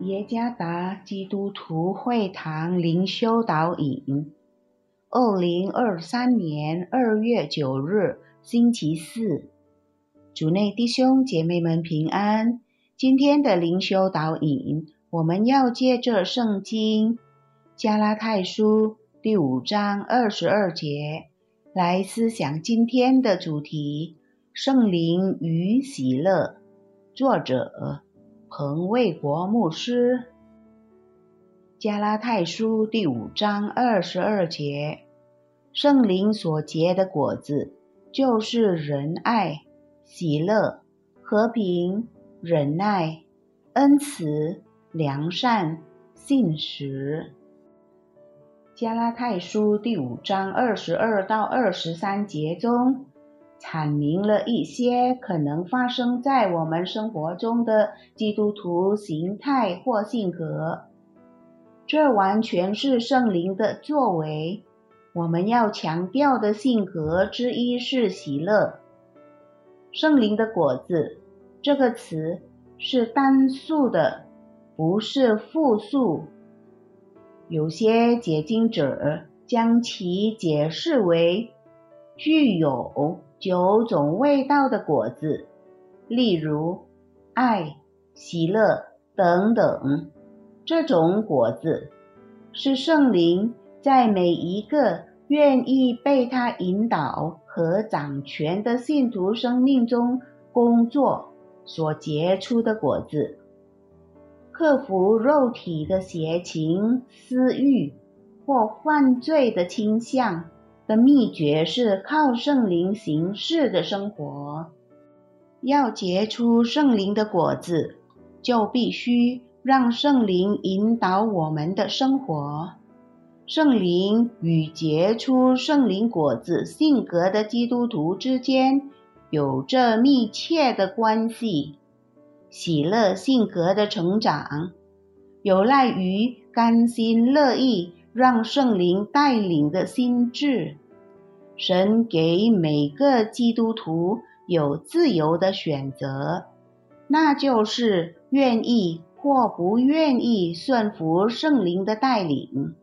耶加达基督徒会堂灵修导引，二零二三年二月九日，星期四，主内弟兄姐妹们平安。今天的灵修导引，我们要借着圣经加拉太书第五章二十二节来思想今天的主题：圣灵与喜乐。作者。彭卫国牧师，《加拉太书》第五章二十二节：圣灵所结的果子，就是仁爱、喜乐、和平、忍耐、恩慈、良善、信实。《加拉太书》第五章二十二到二十三节中。阐明了一些可能发生在我们生活中的基督徒形态或性格，这完全是圣灵的作为。我们要强调的性格之一是喜乐。圣灵的果子这个词是单数的，不是复数。有些解经者将其解释为具有。九种味道的果子，例如爱、喜乐等等。这种果子是圣灵在每一个愿意被他引导和掌权的信徒生命中工作所结出的果子。克服肉体的邪情、私欲或犯罪的倾向。的秘诀是靠圣灵行事的生活。要结出圣灵的果子，就必须让圣灵引导我们的生活。圣灵与结出圣灵果子性格的基督徒之间有着密切的关系。喜乐性格的成长，有赖于甘心乐意让圣灵带领的心智。神给每个基督徒有自由的选择，那就是愿意或不愿意顺服圣灵的带领。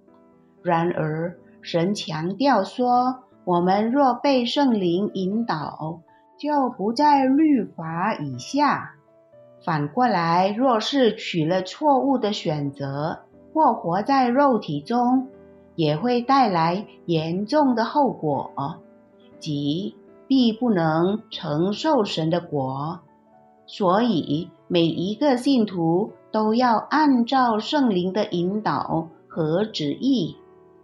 然而，神强调说，我们若被圣灵引导，就不在律法以下。反过来，若是取了错误的选择，或活在肉体中，也会带来严重的后果，即必不能承受神的国。所以，每一个信徒都要按照圣灵的引导和旨意，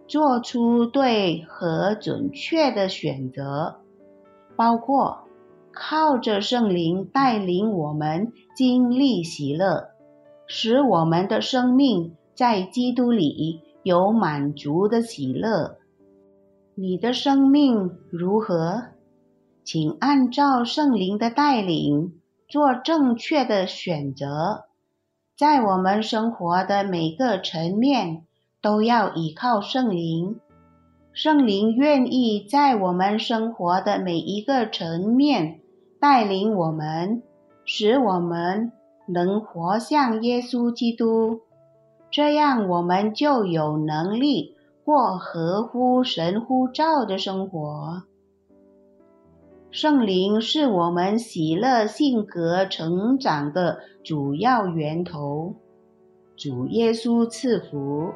做出对和准确的选择，包括靠着圣灵带领我们经历喜乐，使我们的生命在基督里。有满足的喜乐，你的生命如何？请按照圣灵的带领做正确的选择。在我们生活的每个层面，都要依靠圣灵。圣灵愿意在我们生活的每一个层面带领我们，使我们能活像耶稣基督。这样，我们就有能力过合乎神呼召的生活。圣灵是我们喜乐性格成长的主要源头。主耶稣赐福。